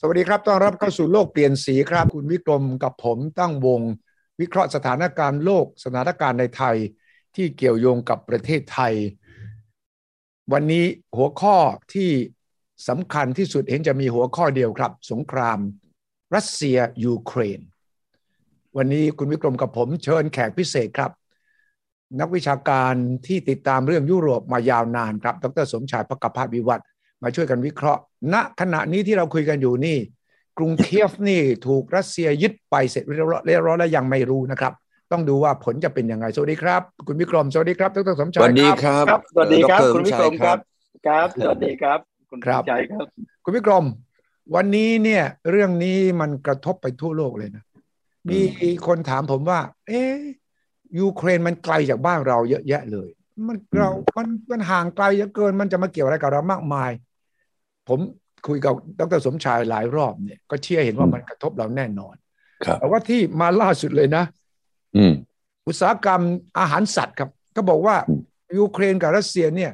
สวัสดีครับ ต้อนรับเข้าสู่โลกเปลี่ยนสีครับ คุณวิกรมกับผมตั้งวง วิเคราะห์สถานการณ์โลกสถานการณ์ในไทยที่เกี่ยวโยงกับประเทศไทย วันนี้หัวข้อที่สำคัญที่สุดเห็นจะมีหัวข้อเดียวครับ สงคราม รัสเซียยูเครน วันนี้คุณวิกรมกับผมเชิญแขกพิเศษครับ นักวิชาการที่ติดตามเรื่องยุโรปมายาวนานครับ ดรสมชายพกภาพวิวัฒน์ มาช่วยกันวิเคราะห์ ณขณะนี้ที่เราคุยกันอยู่นี่ กรุงเคียฟนี่ถูกรัสเซียยึดไปเสร็จเรียบร้อยเรียบร้อยแล้วยังไม่รู้นะครับ ต้องดูว่าผลจะเป็นยังไงสวัสดีครับ คุณวิกรมสวัสดีครับดรสมชายสวัสดีครับครับสวัสดีครับดรคุณวิกรมชัยครับครับสวัสดีครับคุณครับใจครับ คุณวิกรม วันนี้เนี่ย เรื่องนี้มันกระทบไปทั่วโลกเลยนะ มีคนถามผมว่า เอ๊ะยูเครนมันไกลจากบ้านเราเยอะแยะเลย มันเรา มันมันห่างไกลเยอะเกิน มันจะมาเกี่ยวอะไรกับเรามากมาย ผมคุยกับดรสมชายหลายรอบเนี่ยก็เชื่อเห็นว่ามันกระทบเราแน่นอนครับแต่ว่าที่มาล่าสุดเลยนะอืมอุตสาหกรรมอาหารสัตว์ครับก็บอกว่าอืมยูเครนกับรัสเซียเนี่ย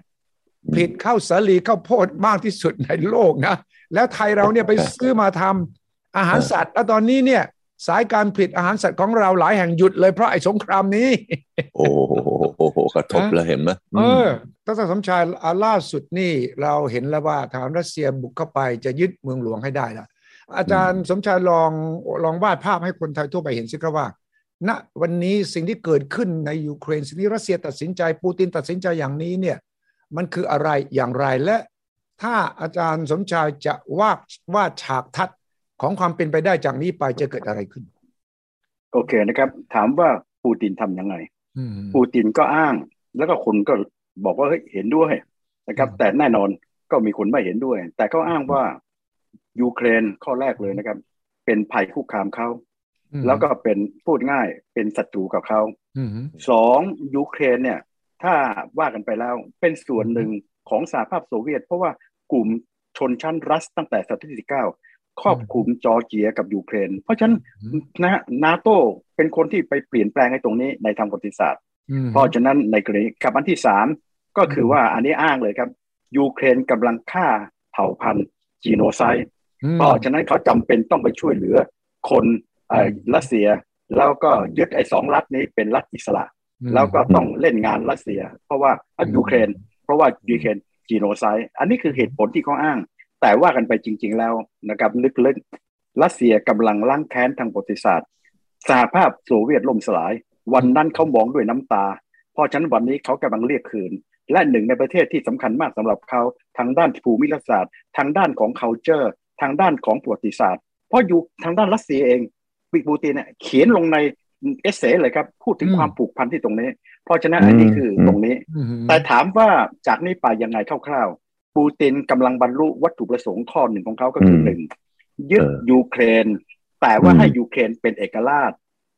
ผลิตข้าวสาลีข้าวโพดมากที่สุดในโลกนะ แล้วไทยเราเนี่ยไปซื้อมาทำอาหารสัตว์ แล้วตอนนี้เนี่ย สายการผลิตอาหารสัตว์ของเราหลายแห่งหยุดเลยเพราะไอ้สงครามนี้ โอ้โหโอ้โหกระทบแล้วเห็นไหมเออตั้งแต่สมชายอ่าล่าสุดนี่เราเห็นแล้วว่าทางรัสเซียบุกเข้าไปจะยึดเมืองหลวงให้ได้ละอาจารย์สมชายลองลองวาดภาพให้คนไทยทั่วไปเห็นสิครับว่าณวันนี้สิ่งที่เกิดขึ้นในยูเครนสิ่งที่รัสเซียตัดสินใจปูตินตัดสินใจอย่างนี้เนี่ยมันคืออะไรอย่างไรและ ถ้าอาจารย์สมชายจะวาดวาดฉากทัศน์ ของความเป็นไปได้จากนี้ไปจะเกิดอะไรขึ้น โอเคนะครับ ถามว่าปูตินทำยังไงอืมปูตินก็อ้าง แล้วก็คนก็บอกว่าเฮ้ยเห็นด้วยนะครับอืมแต่แน่นอนก็มีคนไม่เห็นด้วย แต่ก็อ้างว่ายูเครนข้อแรกเลยนะครับ เป็นภัยคุกคามเขาอืมแล้วก็เป็นพูดง่ายเป็นศัตรูกับเขาอืมสองยูเครนเนี่ย ถ้าว่ากันไปแล้วเป็นส่วนหนึ่งของสหภาพโซเวียต เพราะว่ากลุ่มชนชั้นรัสตั้งแต่ศตวรรษที่19 ครอบคลุมจอร์เจียกับยูเครน เพราะฉะนั้นอืมนะฮะนาโตเป็นคนที่ไปเปลี่ยนแปลงให้ตรงนี้ในทางประวัติศาสตร์อืมเพราะฉะนั้นในกรณีกับอันที่สามก็คือว่าอันนี้อ้างเลยครับยูเครนกำลังฆ่าเผ่าพันธุ์ genocide อืมเพราะฉะนั้นเขาจำเป็นต้องไปช่วยเหลือคนเอ่อรัสเซีย แล้วก็ยึดไอ้สองรัฐนี้เป็นรัฐอิสระ แล้วก็ต้องเล่นงานรัสเซีย เพราะว่าอะยูเครน เพราะว่ายูเครนgenocide อันนี้คือเหตุผลที่เขาอ้าง แต่ว่ากันไปจริง ๆ แล้วนะครับลึกๆรัสเซียกำลังล้างแค้นทางประวัติศาสตร์สหภาพโซเวียตล่มสลาย วันนั้นเขามองด้วยน้ำตา เพราะฉะนั้นวันนี้เขากำลังเรียกคืน และหนึ่งในประเทศที่สำคัญมากสำหรับเขาทางด้านภูมิรัฐศาสตร์ ทางด้านของ culture ทางด้านของประวัติศาสตร์ เพราะอยู่ทางด้านรัสเซียเองบิ๊กปูตินเนี่ยเขียนลงใน essay เลยครับ พูดถึงความผูกพันที่ตรงนี้ เพราะฉะนั้นอันนี้คือตรงนี้อืมแต่ถามว่าจากนี้ไปยังไงคร่าวๆ ปูตินกำลังบรรลุวัตถุประสงค์ข้อหนึ่งของเขาก็คือมหนึ่งยึดเออยูเครน แต่ว่าอืมให้ยูเครนเป็นเอกราช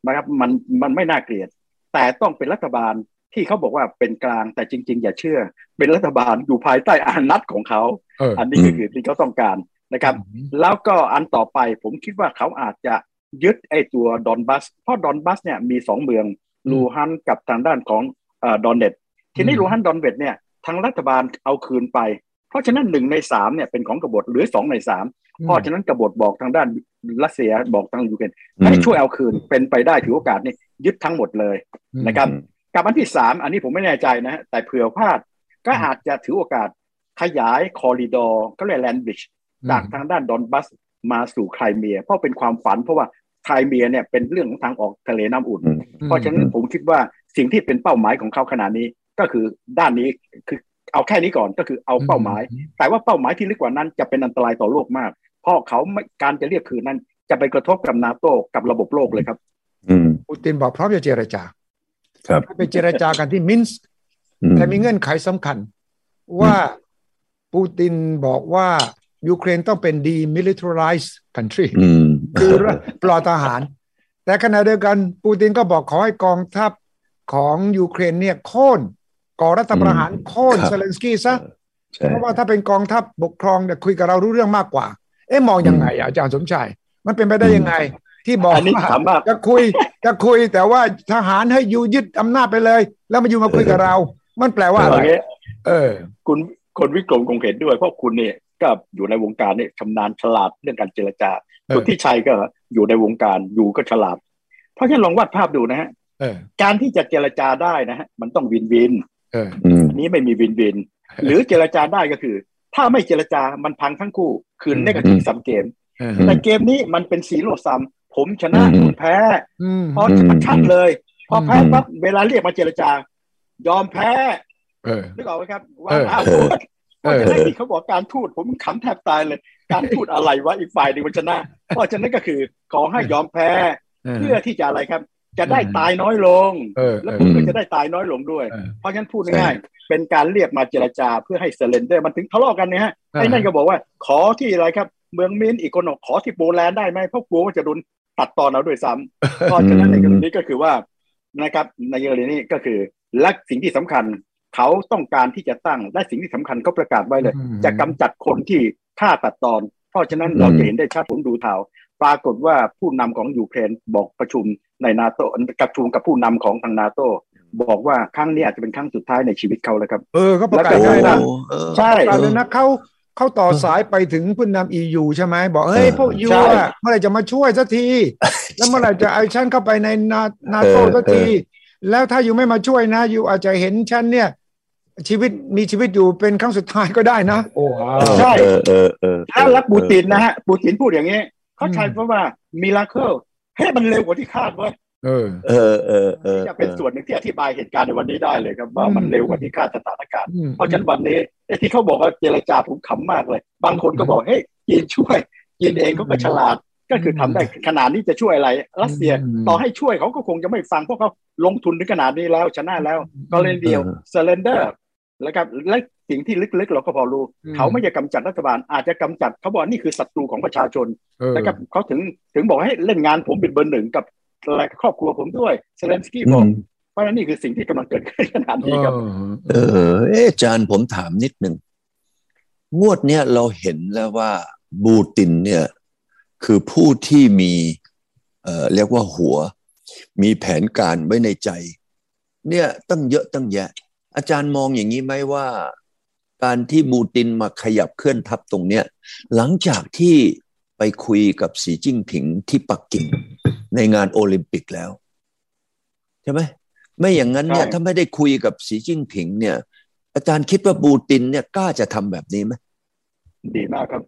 นะครับมันมันไม่น่าเกลียด แต่ต้องเป็นรัฐบาลที่เขาบอกว่าเป็นกลางแต่จริง ๆ อย่าเชื่อ เป็นรัฐบาลอยู่ภายใต้อานัตของเขาเอออันนี้ก็คือที่เขาต้องการนะครับ แล้วก็อันต่อไปผมคิดว่าเขาอาจจะยึดไอ้ตัวดอนบัส เพราะดอนบัสเนี่ยมีสองเมืองอืมลูฮันกับทางด้านของเอ่อดอนเน็ตทีนี้อืมลูฮันดอนเน็ตเนี่ยทางรัฐบาลเอาคืนไป เพราะฉะนั้นหนึ่งในสามเนี่ยเป็นของกบฏหรือสองในสามเพราะฉะนั้นกบฏบอกทางด้านรัสเซียบอกทางยูเครนให้ช่วยเอาคืนเป็นไปได้ถือโอกาสนี่ยึดทั้งหมดเลยนะครับกับอันที่สามอันนี้ผมไม่แน่ใจนะแต่เผื่อพลาดก็อาจจะถือโอกาสขยาย corridor ก็เรียก land bridgeจากทางด้านดอนบัสมาสู่ไครเมีย เพราะเป็นความฝันเพราะว่าไครเมียเนี่ยเป็นเรื่องของทางออกทะเลน้ำอุ่นอืมเพราะฉะนั้นผมคิดว่าสิ่งที่เป็นเป้าหมายของเขาขนาดนี้ก็คือด้านนี้คือ เอาแค่นี้ก่อนก็คือเอาเป้าหมาย แต่ว่าเป้าหมายที่ลึกกว่านั้นจะเป็นอันตรายต่อโลกมาก เพราะเขาไม่การจะเรียกคืนนั้น จะไปกระทบกับนาโตกับระบบโลกเลยครับ อืมปูตินบอกพร้อมจะเจรจา ครับไปเจรจากันที่มินสก์อืมแต่มีเงื่อนไขสำคัญ ว่าปูตินบอกว่ายูเครนต้องเป็น demilitarized country อืมคือปลอดทหาร แต่ขณะเดียวกันปูตินก็บอกขอให้กองทัพของยูเครนเนี่ยโค่น ก่อรัฐประหารโค่นครับเซเลนสกี้ซะใช่เพราะว่าถ้าเป็นกองทัพปกครองเนี่ยคุยกับเรารู้เรื่องมากกว่า เอ๊ะมองยังไงอะอาจารย์สมชายมันเป็นไปได้ยังไง ที่บอกอันนี้ว่าถามว่าจะคุยจะคุยแต่ว่าทหารให้ you ยึดอำนาจไปเลย แล้วมาอยู่มาคุยกับเรา มันแปลว่าอะไรเอางี้เออ คุณคนวิกรมคงเห็นด้วยเพราะคุณเนี่ยก็อยู่ในวงการเนี่ยชำนาญฉลาดเรื่องการเจรจาเออส่วนที่ชัยก็อยู่ในวงการอยู่ก็ฉลาด เพราะฉะนั้นลองวาดภาพดูนะฮะเออการที่จะเจรจาได้นะฮะมันต้อง win-win เอออืมอันนี้ไม่มี win-win หรือเจรจาได้ก็คือ ถ้าไม่เจรจามันพังทั้งคู่ คืออืม negative sum game เออแต่เกมนี้มันเป็น zero sumผมชนะอืมคุณแพ้อืมเพราะมันชัดเลย พอแพ้อืมปั๊บเวลาเรียกมาเจรจา ยอมแพ้เออนึกออกไหมครับ ว่าเอออาวุธเอเพราะอฉะนั้นที่เขาบอกการทูตผมขำแทบตายเลย การทูตอะไรวะอีกฝ่ายหนึ่งมันชนะ เพราะฉะนั้นก็คือขอให้ยอมแพ้ เพื่อที่จะอะไรครับ จะได้ตายน้อยลงเออแล้วเอผมอก็จะได้ตายน้อยลงด้วยเออเพราะฉะนั้นพูดง่ายๆเป็นการเรียกมาเจรจาเพื่อให้ surrender มันถึงทะเลาะกันเนี่ยฮะอ่าไอ้นั่นก็บอกว่าขอที่อะไรครับ เมืองมินอีกคนบอกขอที่โปแลนด์ได้ไหมเพราะกลัวว่าจะโดนตัดตอนเอาด้วยซ้ำเพราะฉะนั้นในกรณีนี้ก็คือว่านะครับในกรณีนี้ก็คือและสิ่งที่สำคัญเขาต้องการที่จะตั้งและสิ่งที่สำคัญเขาประกาศไว้เลยอืมจะกำจัดคนที่ฆ่าตัดตอน เพราะฉะนั้นเราจะเห็นได้ชัดผมดูข่าวปรากฏว่าผู้นำของยูเครนบอกประชุม ในนาโตประชุมกับผู้นำของทางนาโตบอกว่าครั้งนี้อาจจะเป็นครั้งสุดท้ายในชีวิตเขาแล้วครับ เออเขาประกาศแล้วก็ได้นะเออใช่ประกาศเลยนะเขาเขาต่อสายไปถึงผู้นำ EU ใช่ไหมบอกเฮ้ยเออพวกยูใช่อะเมื่อไหร่จะมาช่วยสักที แล้วเมื่อไหร่จะเอาฉันเข้าไปในนานาโตเออสักที แล้วถ้าอยู่ไม่มาช่วยนะยูอาจจะเห็นฉันเนี่ย ชีวิตมีชีวิตอยู่เป็นครั้งสุดท้ายก็ได้นะ โอ้โหใช่เออเออเออแล้วแล้วปูตินนะฮะปูตินพูดอย่างนี้เขาใช้เพราะว่ามิราเคิล เฮ้ยมันเร็วกว่าที่คาดเว้ยเออ เออเออเออจะเป็นส่วนหนึ่งที่อธิบายเหตุการณ์ในวันนี้ได้เลยครับ ว่ามันเร็วกว่าที่คาดสถานการณ์อืมเพราะฉะนั้นวันนี้ไอ้ที่เขาบอกว่าเจรจาผมขำมากเลย บางคนก็บอกเฮ้ยจีนช่วยจีนเองเขาก็ฉลาดก็คือทำได้ขนาดนี้จะช่วยอะไร รัสเซียต่อให้ช่วยเขาก็คงจะไม่ฟังเพราะเขาลงทุนถึงขนาดนี้แล้วชนะแล้ว ก็เลยเดียว surrender แล้วครับและ สิ่งที่ลึกๆ เราก็พอรู้อืมเขาไม่จะกำจัดรัฐบาล อาจจะกำจัดเขาบอกนี่คือศัตรูของประชาชนเออนะครับเขาถึงถึงบอกให้เล่นงานผมเป็นเบอร์หนึ่งกับอะไรกับครอบครัวผมด้วยเซเลนสกี้อืบอกมเพราะฉะนั้นนี่คือสิ่งที่กำลังเกิดขึ้นขนาดเอนี้ครับอเออเอะอาจารย์ผมถามนิดหนึ่งงวดเนี้ยเราเห็นแล้วว่าบูตินเนี่ยคือผู้ที่มีเอ่อเรียกว่าหัว มีแผนการไว้ในใจ เนี่ยตั้งเยอะตั้งแยะ อาจารย์มองอย่างนี้ไหมว่า การที่บูตินมาขยับเคลื่อนทัพตรงเนี้ยหลังจากที่ไปคุยกับสีจิ้งผิงที่ปักกิ่งในงานโอลิมปิกแล้วใช่ไหมไม่อย่างนั้นเนี่ยใช่ถ้าไม่ได้คุยกับสีจิ้งผิง เนี่ย อาจารย์คิดว่าบูตินเนี่ยกล้าจะทำแบบนี้ไหมดีมากครับ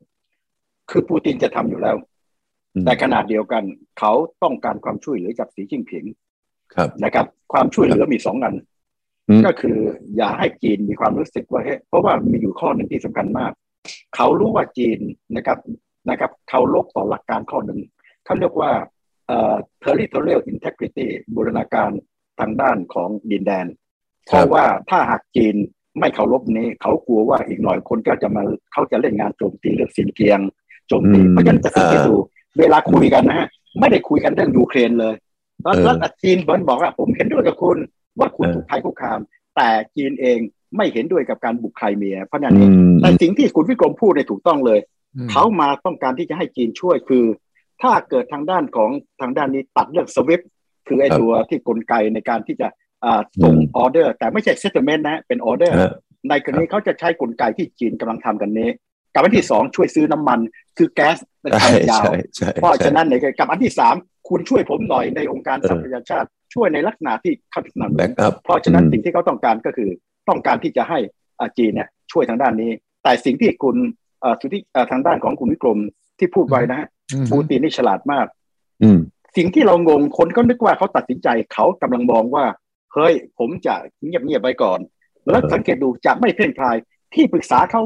คือปูตินจะทำอยู่แล้วอืมแต่ขนาดเดียวกัน เขาต้องการความช่วยเหลือจากสีจิ้งผิง ครับนะครับ ความช่วยเหลือมีสองอันอืม ก็คืออย่าให้จีนมีความรู้สึกว่าเฮ้ยเพราะว่ามีอยู่ข้อหนึ่งที่สำคัญมาก เขารู้ว่าจีนนะครับนะครับ เขาลบต่อหลักการข้อหนึ่งเขาเรียกว่าเอ่อ territorial integrity บูรณาการทางด้านของดินแดน เพราะว่าถ้าหากจีนไม่เคารพนี้ เขากลัวว่าอีกหน่อยคนก็จะมาเขาจะเล่นงานโจมตีเรื่องสินเกียงโจมตีอืมเพราะฉะนั้นจะสังเกตอ่าดูเวลาคุยกันนะฮะไม่ได้คุยกันเรื่องยูเครนเลยแล้วเออแล้วจีนเบิร์นบอกว่าผมเห็นด้วยกับคุณ ว่าคุณเออถูกภัยคุกคาม แต่จีนเองไม่เห็นด้วยกับการบุกไครเมีย เพราะฉะนั้นอืเองมแต่สิ่งที่คุณวิกรมพูดในยถูกต้องเลยอืมเขามาต้องการที่จะให้จีนช่วยคือ ถ้าเกิดทางด้านของทางด้านนี้ตัดเรื่อง SWIFT คือไอ้ครับตัวที่กลไกในการที่จะอ่าส่งอืมออเดอร์ แต่ไม่ใช่ settlement นะเป็นออเดอร์ฮะในกรณีเขาจะใช้กลไกที่จีนกำลังทำกันนี้ กับอันที่สองช่วยซื้อน้ำมันซื้อแก๊สในใช่ทางยาวใช่ใช่เพราะใช่ฉะนั้นในกับอันที่สามคุณช่วยผมหน่อยในองค์การเออสหประชาชาติ ช่วยในลักษณะที่เข้าถึงสนับสนุแบ็นกอัพเพราะฉะนั้นอืมสิ่งที่เขาต้องการก็คือต้องการที่จะให้อ่าจีนเนี่ยช่วยทางด้านนี้ แต่สิ่งที่คุณเอ่อสุทธิเอ่อทางด้านของคุณวิกรมที่พูดไว้นะฮะอืมปูตินนี่ฉลาดมาก อืมสิ่งที่เรางงคนก็นึกว่าเขาตัดสินใจเขากำลังมองว่าเฮ้ยผมจะเงียบๆไว้ก่อน แล้วสังเกตดูจะไม่เพ่งพลายที่ปรึกษาเขา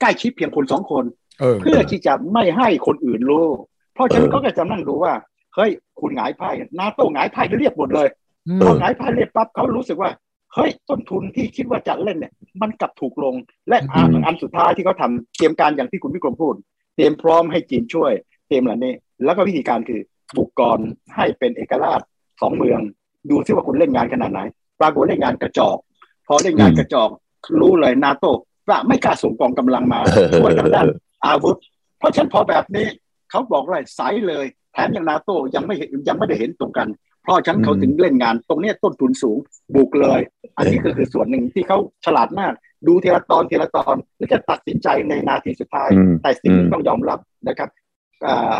ใกล้ชิดเพียงคนสองคนเออเพื่อที่จะไม่ให้คนอื่นรู้ เพราะฉะนั้นเออเขาก็จะนั่งดูว่า เฮ้ยคุณหงายไพ่นาโต้หงายไพ่เรียบหมดเลยอืมพอหงายไพ่เรียบปั๊บเขารู้สึกว่าเฮ้ยต้นทุนที่คิดว่าจะเล่นเนี่ย มันกลับถูกลง และอันอืมอันสุดท้ายที่เขาทำเตรียมการอย่างที่คุณวิกรมพูด เตรียมพร้อมให้จีนช่วย เตรียมเหล่านี้แล้วก็วิธีการคือบุกกรให้เป็นเอกราชสองเมือง ดูซิว่าคุณเล่นงานขนาดไหน ปรากฏเล่นงานกระจอก พอเล่นงานกระจอก รู้เลยนาโต้ว่าไม่กล้าส่งกองกำลังมาเออช่วยทางด้านอาวุธ เพราะฉะนันพอแบบนี้ เขาบอกเลยใสเลยแถมยังนาโต้ยังไม่เห็นยังไม่ได้เห็นตรงกัน เพราะฉะนั้นเขาถึงเล่นงาน ตรงเนี้ยต้นทุนสูงบุกเลย อันนี้ก็คือส่วนหนึ่งที่เขาฉลาดมาก ดูทีละตอนทีละตอนแล้วจะตัดสินใจในนาทีสุดท้ายอืมแต่สิ่งอืที่มต้องยอมรับนะครับอ่า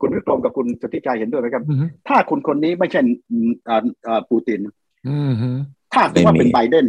คุณวิกรมกับคุณสุทธิชัยเห็นด้วยไหมครับอืมถ้าคุณคนนี้ไม่ใช่อืมอ่าอ่าปูตินอืมฮึถ้าคิดว่าเป็นไบเดน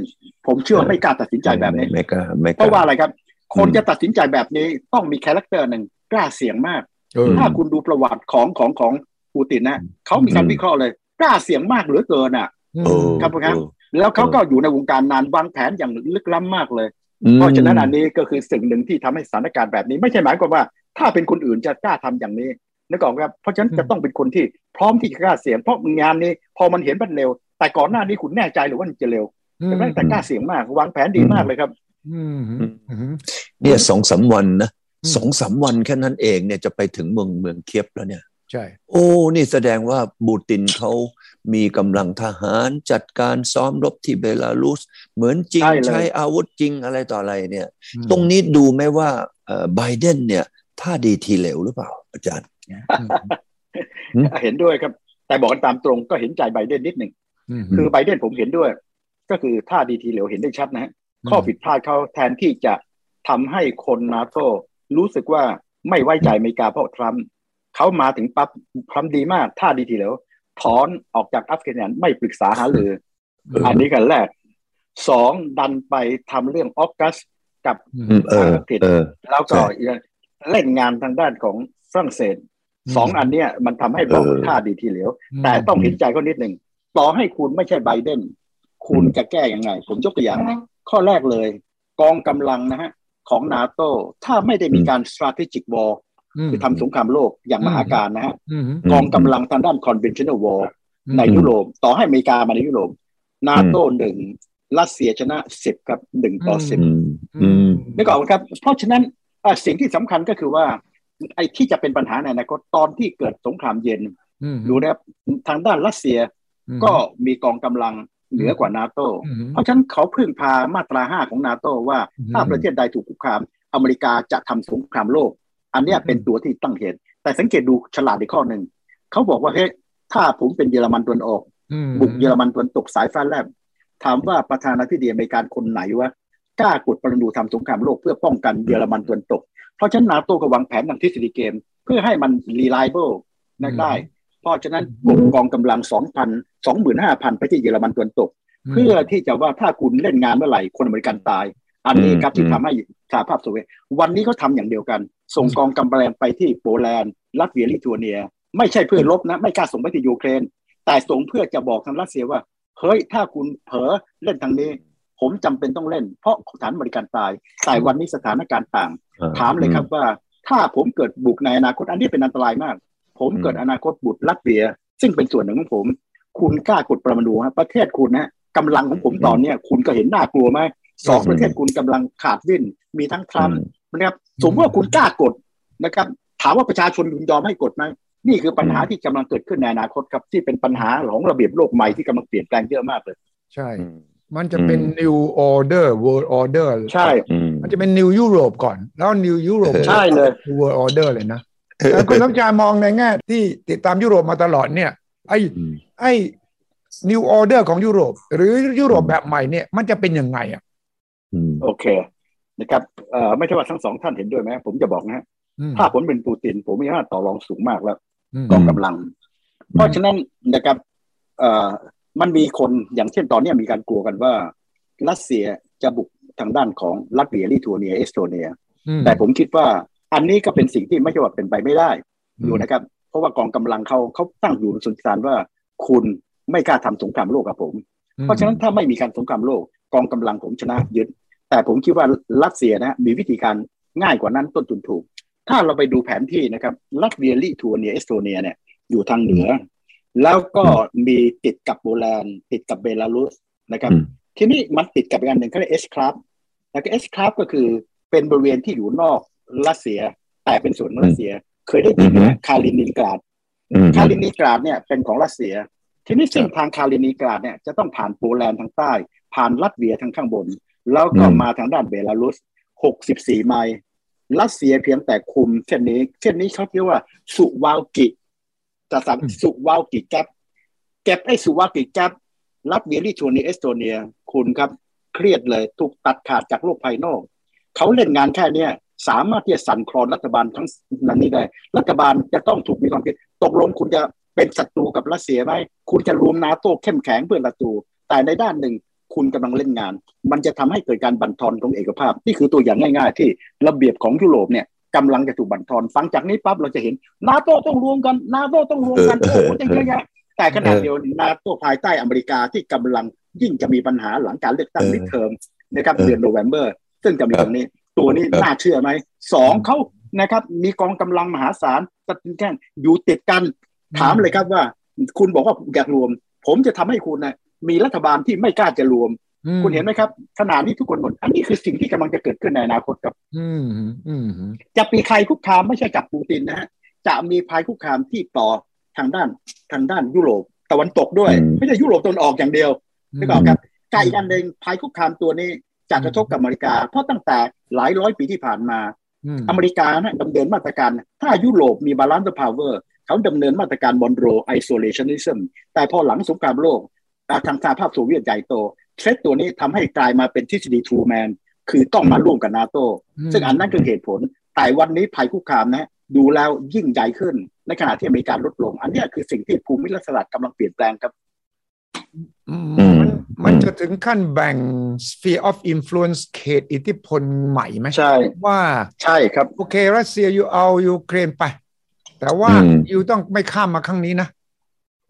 ผมเชื่อว่าไม่กล้าตัดสินใจแบบนี้ไม่กล้าไม่กเพล้าราะว่าอะไรครับ คนอืมจะตัดสินใจแบบนี้ต้องมี character หนึ่งกล้าเสี่ยงมากเออ ถ้าคุณดูประวัติของของของปูตินนะเขามีการวิเคราะห์เลยกล้าเสี่ยงมากเหลือเกินอะโอ้ครับครับ แล้วเขาก็อยู่ในวงการนานวางแผนอย่างลึกล้ำมากเลยอืมเพราะฉะนั้นอันนี้ก็คือสิ่งหนึ่งที่ทำให้สถานการณ์แบบนี้ ไม่ใช่หมายความว่า ถ้าเป็นคนอื่นจะกล้าทำอย่างนี้นึกออกไหมครับเพราะฉะนั้นจะต้องเป็นคนที่พร้อมที่จะกล้าเสี่ยงเพราะงานนี้พอมันเห็นมันเร็ว แต่ก่อนหน้านี้คุณแน่ใจหรือว่ามันจะเร็วอืมใช่ไหมแต่กล้าเสี่ยงมากวางแผนดีมากเลยครับอืมฮึอืมเนี่ยสองสามวันนะอืม สองสามวันแค่นั้นเองเนี่ยจะไปถึงเมืองเมืองเคียบแล้วเนี่ยใช่โอ้นี่แสดงว่าบูตินเขามีกำลังทหารจัดการซ้อมรบที่เบลารุส เหมือนจริงใช่เลยใช้อาวุธจริงอะไรต่ออะไรเนี่ยอืมตรงนี้ดูไหมว่าเอ่อไบเดนเนี่ยท่าดีทีเหลวหรือเปล่า อาจารย์อืมอืมเห็นด้วยครับ แต่บอกกันตามตรงก็เห็นใจไบเดนนิดหนึ่งอืมคือไบเดนผมเห็นด้วย ก็คือท่าดีทีเหลวเห็นได้ชัดนะฮะข้อผิดพลาดเขาแทนที่จะทำให้คนนาโต รู้สึกว่าไม่ไว้ใจอเมริกาเพราะทรัมป์เขามาถึงปั๊บทำดีมากท่าดีทีเหลวถอนออกจากอัฟกานิสถานไม่ปรึกษาหารืออืมอันนี้กันแรกสองดันไปทำเรื่องออกัสกับอืมอืมเออเออแล้วก็ใช่เล่นงานทางด้านของฝรั่งเศสสองอันเนี้ยมันทำให้บอกเออท่าดีทีเหลวแต่ต้องเห็นใจเขานิดหนึ่งต่อให้คุณไม่ใช่ไบเดน คุณอืมจะแก้ยังไง ผมยกตัวอย่าง ข้อแรกเลย กองกำลังนะฮะ ของนาโตถ้าไม่ได้มีการ strategic war มคือทำสงครามโลกอย่างมหาการนะฮะอืมกองกำลังทางด้าน conventional war ในอืมยุโรปต่อให้อเมริกามาในยุโรปนาโตหนึ่งรัสเซียชนะสิบครับหนึ่งต่อสิบอืมอืมนึกออกไหมครับ เพราะฉะนั้นอะสิ่งที่สำคัญก็คือว่า ไอ้ที่จะเป็นปัญหาในอนาคตตอนที่เกิดสงครามเย็นอืมดูนะครับทางด้านรัสเซียอืมก็มีกองกำลัง เหนือกว่านาโตอืมเพราะฉะนั้นเขาพึ่งพามาตราห้าของนาโตว่าอืมถ้าประเทศใดถูกคุกคาม อเมริกาจะทำสงครามโลก อันเนี้ยอืมเป็นตัวที่ตั้งเหตุ แต่สังเกตดูฉลาดในข้อหนึ่งเขาบอกว่าเฮ้ยถ้าผมเป็นเยอรมันตะวันออกอืมบุกเยอรมันตะวันตกสายฟ้าแลบถามว่าประธานาธิบดีอเมริกันคนไหนวะกล้ากดปรนูทำสงครามโลกเพื่อป้องกันเยอรมันตะวันตก เพราะฉะนั้นนาโตก็วางแผนทางทฤษฎีเกม เพื่อให้มัน reliable นะได้ เพราะฉะนั้นกดกองกำลัง2,000 25,000ไปที่เยอรมันตะวันตก เพื่อที่จะว่าถ้าคุณเล่นงานเมื่อไหร่คนอเมริกันตาย อันนี้ครับอืมที่ทำให้สหภาพโซเวียตวันนี้เขาทำอย่างเดียวกัน ส่งกองกำลังไปที่โปแลนด์ลัตเวียลิทัวเนีย ไม่ใช่เพื่อรบนะไม่กล้าส่งไปที่ยูเครน แต่ส่งเพื่อจะบอกทางรัสเซียว่าเฮ้ยถ้าคุณเผลอเล่นทางนี้ ผมจำเป็นต้องเล่น เพราะฐานอเมริกันตายแต่วันนี้สถานการณ์ต่าง ถามเลยครับว่า ถ้าผมเกิดบุกในอนาคตอันนี้เป็นอันตรายมาก ผมเกิดอนาคตบุกลัตเวีย ซึ่งเป็นส่วนหนึ่งของผม คุณกล้ากดปรมาณูฮะประเทศคุณนะกำลังของผมตอนเนี้ยคุณก็เห็นน่ากลัวไหมสองอืมประเทศคุณกำลังขาดวิ่นมีทั้งทรัมป์อืมนะครับสมมติว่าคุณกล้ากดนะครับ ถามว่าประชาชนคุณยอมให้กดไหมนี่คือปัญหาที่กำลังเกิดขึ้นในอนาคตครับที่เป็นปัญหาของระเบียบโลกใหม่ที่กำลังเปลี่ยนแปลงเยอะมากเลย ใช่อืมมันจะเป็นอืม new order world order ใช่อืมมันจะเป็น new Europe ก่อน แล้ว new Europe ใช่เลย world order เลยนะแต่ คุณต้องจามองในแง่ที่ติดตามยุโรปมาตลอดเนี่ย ไอ้อืมไอ้ new order ของยุโรป หรือยุโรปแบบใหม่เนี่ย มันจะเป็นยังไงอะอืมโอเคนะครับเอ่อไม่ใช่ว่าทั้งสองท่านเห็นด้วยไหมผมจะบอกนะฮะอืมถ้าผมเป็นปูติน ผมมีอำนาจต่อรองสูงมากแล้วอืมกองกำลัง เพราะฉะนั้นนะครับเอ่อมันมีคนอย่างเช่นตอนเนี้ยมีการกลัวกันว่า รัสเซียจะบุกทางด้านของลัตเวียลิทัวเนียเอสโตเนียอืมแต่ผมคิดว่า อันนี้ก็เป็นสิ่งที่ไม่ใช่ว่าเป็นไปไม่ได้อืมอยู่นะครับ เพราะว่ากองกำลังเขาเขาตั้งอยู่บนสุนทรว่าคุณไม่กล้าทำสงครามโลกกับผม เพราะฉะนั้นถ้าไม่มีการสงครามโลกกองกำลังผมชนะยึด แต่ผมคิดว่ารัสเซียนะมีวิธีการง่ายกว่านั้นต้นทุนถูก ถ้าเราไปดูแผนที่นะครับลัตเวียลิทัวเนียเอสโตเนียเนี่ยอยู่ทางเหนือ แล้วก็มีติดกับโปแลนด์ติดกับเบลารุสนะครับอืมทีนี้มันติดกับอีกอันหนึ่งเขาเรียก exclave แล้วก็ exclave ก็คือเป็นบริเวณที่อยู่นอก รัสเซีย แต่เป็นส่วนของรัสเซีย เคยได้ยินไหมอือฮึคาลินินกราดอืมคาลินินกราดเนี่ยเป็นของรัสเซีย ทีนี้เส้นทางคาลินินกราดเนี่ยจะต้องผ่านโปแลนด์ทางใต้ ผ่านลัตเวียทางข้างบน แล้วก็อืมมาทางด้านเบลารุส 64 ไมล์รัสเซียเพียงแต่คุมเส้นนี้เส้นนี้เขาเรียกว่าสุวาลกิจะสั่งอืมสุวาลกิแกปเก็บไอ้สุวากิจับรัฐเวียลิทัวเนียเอสโตเนีย คุณครับ เครียดเลยถูกตัดขาดจากโลกภายนอก เขาเล่นงานแค่เนี้ย สามารถที่จะสั่นคลอนรัฐบาลทั้งนั้นนี้ได้ รัฐบาลจะต้องถูกมีความคิด ตกลงคุณจะเป็นศัตรูกับรัสเซียไหมคุณจะรวมนาโต้เข้มแข็งเพื่อศัตรู แต่ในด้านหนึ่งคุณกำลังเล่นงาน มันจะทำให้เกิดการบั่นทอนของเอกภาพ นี่คือตัวอย่างง่าย ๆ ที่ระเบียบของยุโรปเนี่ยกำลังจะถูกบั่นทอนฟังจากนี้ปั๊บเราจะเห็นนาโต้ต้องรวมกันนาโต้ต้องรวมกันโอ้โหจะเยอะแยะแต่ขณะเดียวนาโต้ภายใต้อเมริกาที่กำลังยิ่งจะมีปัญหาหลังการเลือกตั้ง midterm นะครับเดือน November ซึ่งจะมีตรงนี้ ตัวนี้น่าเชื่อไหมสองเขานะครับ มีกองกำลังมหาศาลตัดแค่อยู่ติดกันถามเลยครับว่า คุณบอกว่าอยากรวม ผมจะทำให้คุณนะมีรัฐบาลที่ไม่กล้าจะรวม คุณเห็นไหมครับขนาดนี้ทุกคนหมดอันนี้คือสิ่งที่กำลังจะเกิดขึ้นในอนาคตครับจะมีใครคุกคามไม่ใช่จากปูตินนะฮะจะมีภัยคุกคามที่ต่อทางด้านทางด้านยุโรปตะวันตกด้วย ไม่ใช่ยุโรปตะวันออกอย่างเดียวไม่บอกครับกอีกอันหนึ่งภัยคุกคามตัวนี้ จะกระทบกับอเมริกา เพราะตั้งแต่หลายร้อยปีที่ผ่านมา อเมริกานะดำเนินมาตรการ ถ้ายุโรปมี balance power เขาดำเนินมาตรการ Monroe isolationism แต่พอหลังสงครามโลกทางสหภาพโซเวียตใหญ่โต threat ตัวนี้ทำให้กลายมาเป็นทฤษฎีทรูแมนคือต้องมาร่วมกับนาโตซึ่งอันนั้นคือเหตุผล แต่วันนี้ภัยคุกคามนะดูแล้วยิ่งใหญ่ขึ้น ในขณะที่อเมริกาลดลง อันนี้คือสิ่งที่ภูมิรัฐศาสตร์กำลังเปลี่ยนแปลงครับ มันมันจะถึงขั้นแบ่ง sphere of influence เขตอิทธิพลใหม่ไหมใช่ว่าใช่ครับ โอเค รัสเซียอยู่เอายูเครนไป แต่ว่าอยู่ต้องไม่ข้ามมาข้างนี้นะ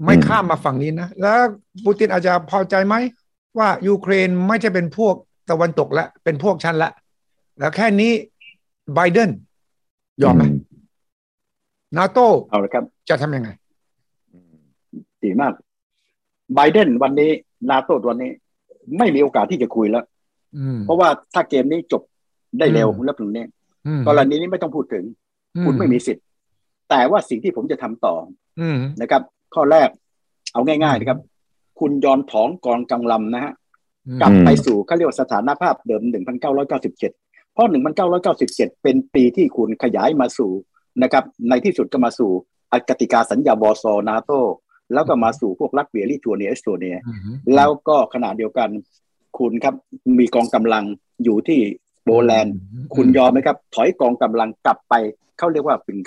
ไม่ข้ามมาฝั่งนี้นะ แล้วปูตินอาจจะพอใจไหม ว่ายูเครนไม่ใช่เป็นพวกตะวันตกแล้วเป็นพวกฉันละ แล้วแค่นี้ไบเดนยอมไหมนาโต้เอาละครับจะทำยังไง ดีมาก ไบเดนวันนี้นาโต้วันนี้ ไม่มีโอกาสที่จะคุยแล้วเพราะว่าถ้าเกมนี้จบได้เร็วแล้วถึงนี้กรณีนี้ไม่ต้องพูดถึง คุณไม่มีสิทธิ์ แต่ว่าสิ่งที่ผมจะทำต่อนะครับ ข้อแรก เอาง่ายๆนะครับ คุณยอนถองกองกังลำนะฮะกลับไปสู่เขาเรียกว่าสถานภาพเดิม 1997 เพราะ 1997 เป็นปีที่คุณขยายมาสู่นะครับ ในที่สุดก็มาสู่กติกาสัญญาบอซอนาโต แล้วก็มาสู่พวกรักเบียริทัวเนียเอสโตเนียแล้วก็ขณะเดียวกันคุณครับมีกองกำลังอยู่ที่โปแลนด์คุณยอมไหมครับ ถอยกองกำลังกลับไปเขาเรียกว่าถึง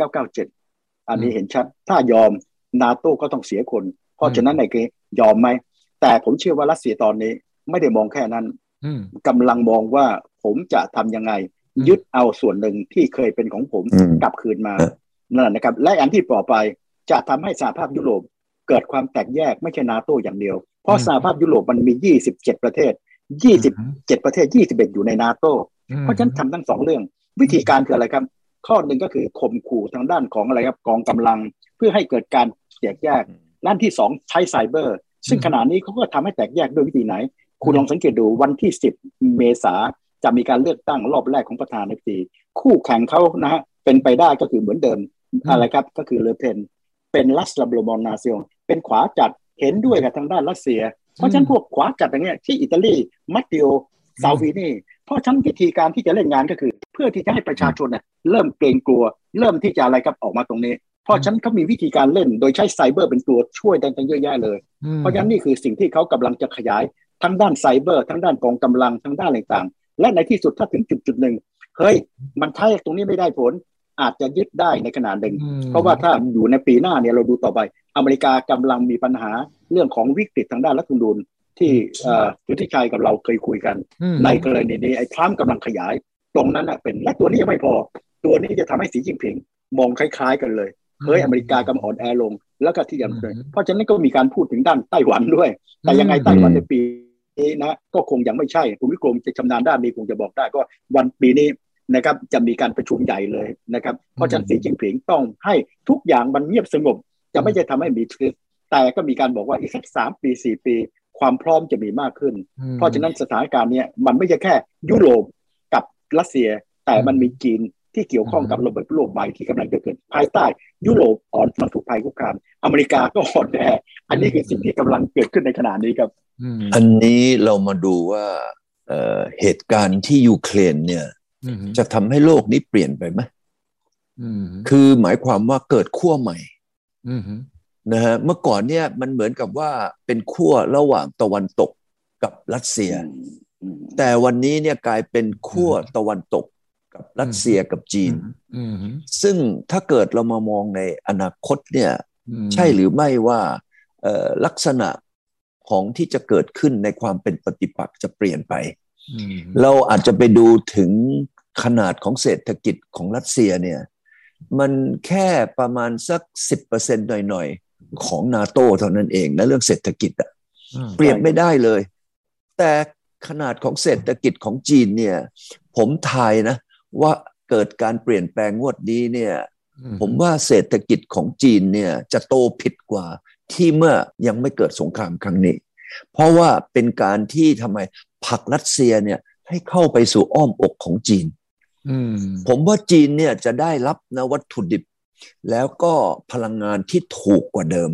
997 อันนี้เห็นชัด ถ้ายอมนาโต้ก็ต้องเสียคน เพราะฉะนั้นในเกยอมไหม แต่ผมเชื่อว่ารัสเซียตอนนี้ไม่ได้มองแค่นั้นกำลังมองว่าผมจะทำยังไง ยึดเอาส่วนหนึ่งที่เคยเป็นของผมกลับคืนมานั่นนะครับ และอันที่ต่อไปจะทำให้สหภาพยุโรป เกิดความแตกแยกไม่ใช่นาโต้อย่างเดียว เพราะสหภาพยุโรปมันมี 27 ประเทศ 27 ประเทศ 21 อยู่ในนาโต้เพราะฉะนั้นทำทั้งสองเรื่อง วิธีการคืออะไรครับ ข้อหนึ่งก็คือข่มขู่ทางด้านของอะไรครับกองกำลัง เพื่อให้เกิดการแตกแยกด้านที่สองใช้ไซเบอร์ ซึ่งขณะนี้เขาก็ทำให้แตกแยกด้วยวิธีไหน คุณลองสังเกตดูวันที่ 10 เมษาจะมีการเลือกตั้งรอบแรกของประธานาธิบดีคู่แข่งเขานะฮะเป็นไปได้ก็คือเหมือนเดิมอะไรครับก็คือเลเพนเป็นลัสลาบลมอนนาเซีย เป็นขวาจัดเห็นด้วยกับทางด้านรัสเซีย เพราะฉะนั้นพวกขวาจัดอย่างเงี้ยที่อิตาลีมัตเตโอซัลวินีเพราะฉะนั้นวิธีการที่จะเล่นงานก็คือ เพื่อที่จะให้ประชาชนเนี่ยเริ่มเกรงกลัว เริ่มที่จะอะไรกับออกมาตรงนี้ เพราะฉะนั้นเขามีวิธีการเล่นโดยใช้ไซเบอร์เป็นตัวช่วยได้ตั้งเยอะแยะเลย เพราะฉะนั้นนี่คือสิ่งที่เขากำลังจะขยายทั้งด้านไซเบอร์ ทั้งด้านกองกำลังทั้งด้านต่างๆและในที่สุดถ้าถึงจุดจุดหนึ่งเฮ้ยมันใช้ตรงนี้ไม่ได้ผล อาจจะยึดได้ในขนาดหนึ่ง เพราะว่าถ้าอยู่ในปีหน้าเนี่ยเราดูต่อไป อเมริกากำลังมีปัญหาเรื่องของวิกฤตทางด้านรัฐธรรมนูญที่ยุทธิชัยกับเราเคยคุยกัน ในกรณีนี้ไอ้ทรัมป์กำลังขยาย ตรงนั้นเป็นและตัวนี้ยังไม่พอ ตัวนี้จะทำให้สีจิ้งผิงมองคล้าย ๆ กันเลยเฮ้ยอเมริกากำลังอ่อนแอลง แล้วก็ที่ยังเลยเพราะฉะนั้นก็มีการพูดถึงด้านไต้หวันด้วย แต่ยังไงไต้หวันในปีนี้นะก็คงยังไม่ใช่ผมวิกรมจะชำนาญด้านนี้คงจะบอกได้ก็วันปีนี้ นะครับจะมีการประชุมใหญ่เลยนะครับเพราะฉะนั้นสีจิ้งผิงต้องให้ทุกอย่างมันเงียบสงบ จะไม่ใช่ทำให้มีทึกแต่ก็มีการบอกว่าอีกสักสามปีสี่ปี ความพร้อมจะมีมากขึ้น เพราะฉะนั้นสถานการณ์นี้มันไม่ใช่แค่ยุโรปกับรัสเซีย แต่มันมีจีนที่เกี่ยวข้องกับระเบิดโลกใบที่กำลังจะเกิดภายใต้ ยุโรปอ่อนมันถูกภัยคุกคาม อเมริกาก็อ่อนแออันนี้คือสิ่งที่กำลังเกิดขึ้นในขณะนี้ครับ อันนี้เรามาดูว่าเหตุการณ์ที่ยูเครนเนี่ย จะทำให้โลกนี้เปลี่ยนไปไหมคือหมายความว่าเกิดขั้วใหม่นะฮะเมื่อก่อนเนี่ยมันเหมือนกับว่าเป็นขั้วระหว่างตะวันตกกับรัสเซียอืมแต่วันนี้เนี่ยกลายเป็นขั้วตะวันตกกับรัสเซียกับจีนอืมซึ่งถ้าเกิดเรามามองในอนาคตเนี่ยอืมใช่หรือไม่ว่าเอ่อลักษณะของที่จะเกิดขึ้นในความเป็นปฏิปักษ์จะเปลี่ยนไปอืมเราอาจจะไปดูถึง ขนาดของเศรษฐกิจของรัสเซียเนี่ยมันแค่ประมาณสักสิบเปอร์เซ็นต์หน่อยๆ ของนาโตเท่านั้นเองนะเรื่องเศรษฐกิจอะอืมเปรียบไม่ได้เลย แต่ขนาดของเศรษฐกิจของจีนเนี่ย ผมทายนะ ว่าเกิดการเปลี่ยนแปลงงวดนี้เนี่ย ผมว่าเศรษฐกิจของจีนเนี่ยจะโตผิดกว่าที่เมื่อยังไม่เกิดสงครามครั้งนี้ เพราะว่าเป็นการที่ทำไมผลักรัสเซียเนี่ยให้เข้าไปสู่อ้อมอกของจีนอืม ผมว่าจีนเนี่ยจะได้รับนะวัตถุดิบ แล้วก็พลังงานที่ถูกกว่าเดิม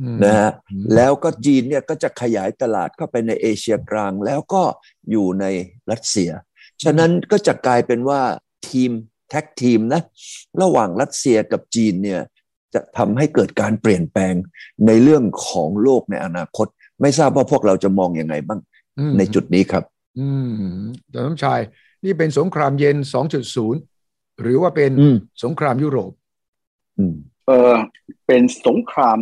อืมนะฮะอืมแล้วก็จีนเนี่ยก็จะขยายตลาดเข้าไปในเอเชียกลาง แล้วก็อยู่ในรัสเซีย ฉะนั้นก็จะกลายเป็นว่าทีมแท็กทีมนะระหว่างรัสเซียกับจีนเนี่ยจะทำให้เกิดการเปลี่ยนแปลงในเรื่องของโลกในอนาคต ไม่ทราบว่าพวกเราจะมองอยังไงบ้างอืมในจุดนี้ครับ อืมแต่น้ำชาย นี่เป็นสงครามเย็น 2.0 หรือว่าเป็นอืมสงครามยุโรปอืมเออเป็นสงคราม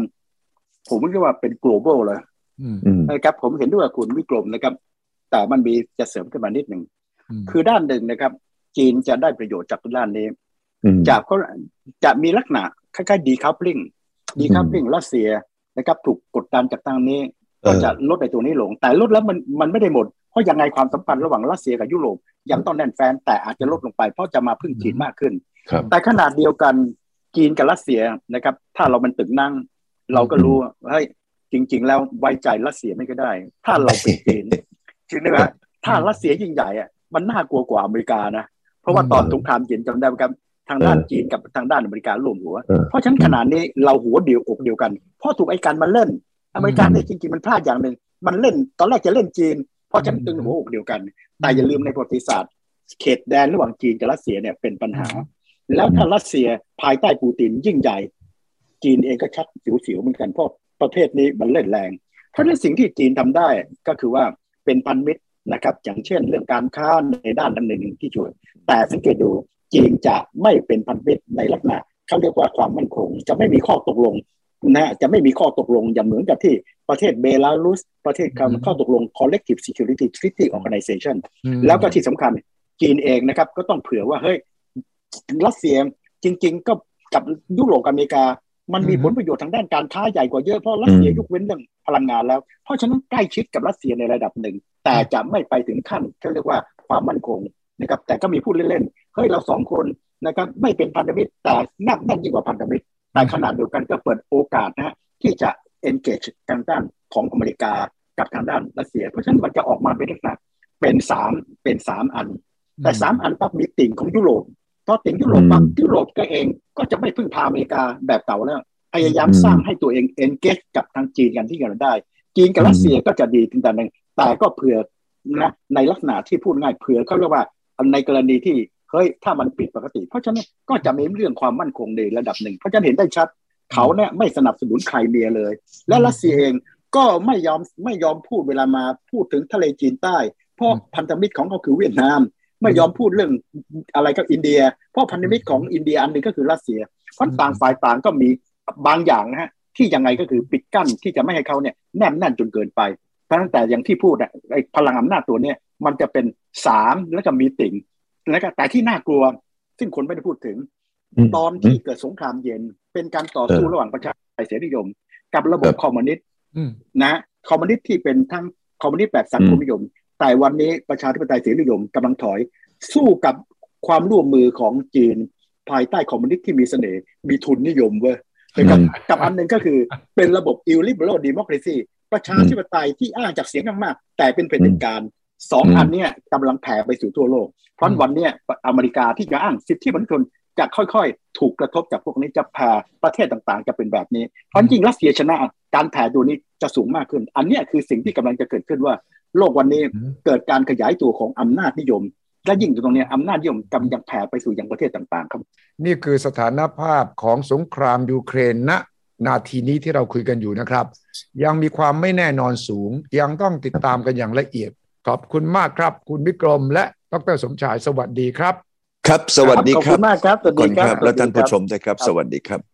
ผมเรียกว่าเป็น global เลยอืมอืมนะครับ ผมเห็นด้วยกับคุณวิกรมนะครับ แต่มันมีจะเสริมขึ้นมานิดหนึ่งมคือด้านหนึ่งนะครับ จีนจะได้ประโยชน์จากด้านนี้อืมจากก็จะมีลักษณะคล้ายๆ decoupling decoupling รัสเซียนะครับ ถูกกดดันจากทางนี้เอก็อจะลดในตัวนี้ลง แต่ลดแล้วมันมันไม่ได้หมด เพราะยังไงความสัมพันธ์ระหว่างรัสเซียกับยุโรป ยังต้องแน่นแฟนแต่อาจจะลดลงไปเพราะจะมาพึ่งจีนมากขึ้นครับแต่ขนาดเดียวกันจีนกับรัสเซียนะครับ ถ้าเรามันตึงนั่ง เราก็รู้ว่าเฮ้ยจริง ๆ แล้วไว้ใจรัสเซียไม่ก็ได้ ถ้าเราเป็นจีนจริงไหมครับถ้ารัสเซียยิ่งใหญ่อะมันน่ากลัวกว่าอเมริกานะเพราะว่าตอนสงครามเย็นจำได้ไหมครับทางด้านเออจีนกับทางด้านอเมริการวมหัวเออเพราะฉะนั้นขนาดนี้เราหัวเดียวอกเดียวกัน เพราะถูกไอ้การมันเล่น อเมริกาเนี่ยจริงๆมันพลาดอย่างหนึ่งมันเล่นตอนแรกจะเล่นจีน เพราะฉะนันตึงหัวอกเดียวกัน แต่อย่าลืมในประวัติศาสตร์ เขตแดนระหว่างจีนกับรัสเซียเนี่ยเป็นปัญหา แล้วถ้ารัสเซียภายใต้ปูตินยิ่งใหญ่ จีนเองก็ชักสิวๆเหมือนกันเพราะประเทศนี้มันเล่นแรง เพราะฉะนั้นสิ่งที่จีนทำได้ก็คือว่าเป็นพันมิตรนะครับอย่างเช่นเรื่องการค้าในด้านดำเนินที่ช่วย แต่สังเกตดูจีนจะไม่เป็นพันมิตรในลักษณะเขาเรียกว่าความมั่นคง จะไม่มีข้อตกลง นะจะไม่มีข้อตกลงอย่างเหมือนกับที่ประเทศเบลารุส ประเทศอืมข้อตกลง collective security treaty organization อืมแล้วก็ที่สำคัญจีนเองนะครับ ก็ต้องเผื่อว่าเฮ้ยรัสเซียจริง ๆ ก็กับยุโรปกับอเมริกา มันมีผลประโยชน์ทางด้านการค้าใหญ่กว่าเยอะเพราะรัสเซียยกเว้นเรื่องพลังงานแล้ว เพราะฉะนั้นใกล้ชิดกับรัสเซียในระดับหนึ่ง แต่จะไม่ไปถึงขั้นเขาเรียกว่าความมั่นคงนะครับแต่ก็มีพูดเล่นๆเฮ้ยเราสองคนนะครับไม่เป็นพันธมิตรแต่แนับแน่นยิ่งกว่าพันธมิตร แต่ขนาดเดียวกันก็เปิดโอกาสนะฮะที่จะ engage ทางด้านของอเมริกากับทางด้านรัสเซีย เพราะฉะนั้นมันจะออกมาเป็นลักษณะเป็นสามเป็นสามอัน แต่สามอันปั๊บมีติ่งของยุโรปพอติ่งยุโรปปั๊บอืมยุโรปก็เองก็จะไม่พึ่งพาอเมริกาแบบเก่าแล้วพยายามอืมสร้างให้ตัวเอง engage กับทางจีนกันที่กันได้ จีนกับรัสเซียก็จะดีถึงแต่หนึ่งแต่ก็เผื่อนะในลักษณะที่พูดง่ายเผื่อเขาเรียกว่าในกรณีที่ เฮ้ยถ้ามันผิดปกติ เพราะฉะนั้นก็จะมีเรื่องความมั่นคงในระดับหนึ่ง เพราะฉะนั้นเห็นได้ชัด เขาเนี่ยไม่สนับสนุนใครเมียเลย และรัสเซียเองก็ไม่ยอมไม่ยอมพูดเวลามาพูดถึงทะเลจีนใต้ เพราะพันธมิตรของเขาคือเวียดนาม ไม่ยอมพูดเรื่องอะไรกับอินเดีย เพราะพันธมิตรของอินเดียอันหนึ่งก็คือรัสเซียเพราะต่างฝ่ายต่างก็มีบางอย่างนะฮะที่ยังไงก็คือปิดกั้นที่จะไม่ให้เขาเนี่ยแนบแน่นจนเกินไปเพราะฉะนั้นแต่อย่างที่พูดอะไอพลังอำนาจตัวเนี้ยมันจะเป็นสามแล้วก็มีติ่ง แล้วก็แต่ที่น่ากลัว ซึ่งคนไม่ได้พูดถึงอืมตอนที่เกิดสงครามเย็น เป็นการต่อสู้เออระหว่างประชาธิปไตยเสรีนิยม กับระบบครับคอมมิวนิสต์อืมนะคอมมิวนิสต์ที่เป็นทั้งคอมมิวนิสต์แบบสังคมนิยม แต่วันนี้ประชาธิปไตยเสรีนิยมกำลังถอย สู้กับความร่วมมือของจีน ภายใต้คอมมิวนิสต์ที่มีเสน่ห์มีทุนนิยมเว้ยนะครับอืมกับอันหนึ่งก็คือเป็นระบบ illiberal democracy ประชาธิปไตยที่อ้างจากเสียงข้างมาก แต่เป็นเผด็จการ สองอืมอันเนี้ยกำลังแผ่ไปสู่ทั่วโลก เพราะอืมวันเนี้ยอเมริกาที่จะอ้างสิทธิมนุษยชนจะค่อยๆ ถูกกระทบจากพวกนี้จะแผ่ประเทศต่างๆ จะเป็นแบบนี้ เพราะจริงๆรัสเซียชนะการแผ่ตัวนี้จะสูงมากขึ้น อันเนี้ยคือสิ่งที่กำลังจะเกิดขึ้นว่า โลกวันนี้อืมเกิดการขยายตัวของอำนาจนิยม และยิ่งตรงเนี้ยอำนาจนิยมกำลังแผ่ไปสู่ยังประเทศต่างๆ ครับ นี่คือสถานภาพของสงครามยูเครนณนาทีนี้ที่เราคุยกันอยู่นะครับ ยังมีความไม่แน่นอนสูง ยังต้องติดตามกันอย่างละเอียด ขอบคุณมากครับ คุณวิกรม และดรสมชายสวัสดีครับ ครับ สวัสดีขอบครัคุบณมากครับสวัสก่ดีอนคครัรับบและท่านผู้ชสวัสดีมด้วยครับครับสวัสดีครับ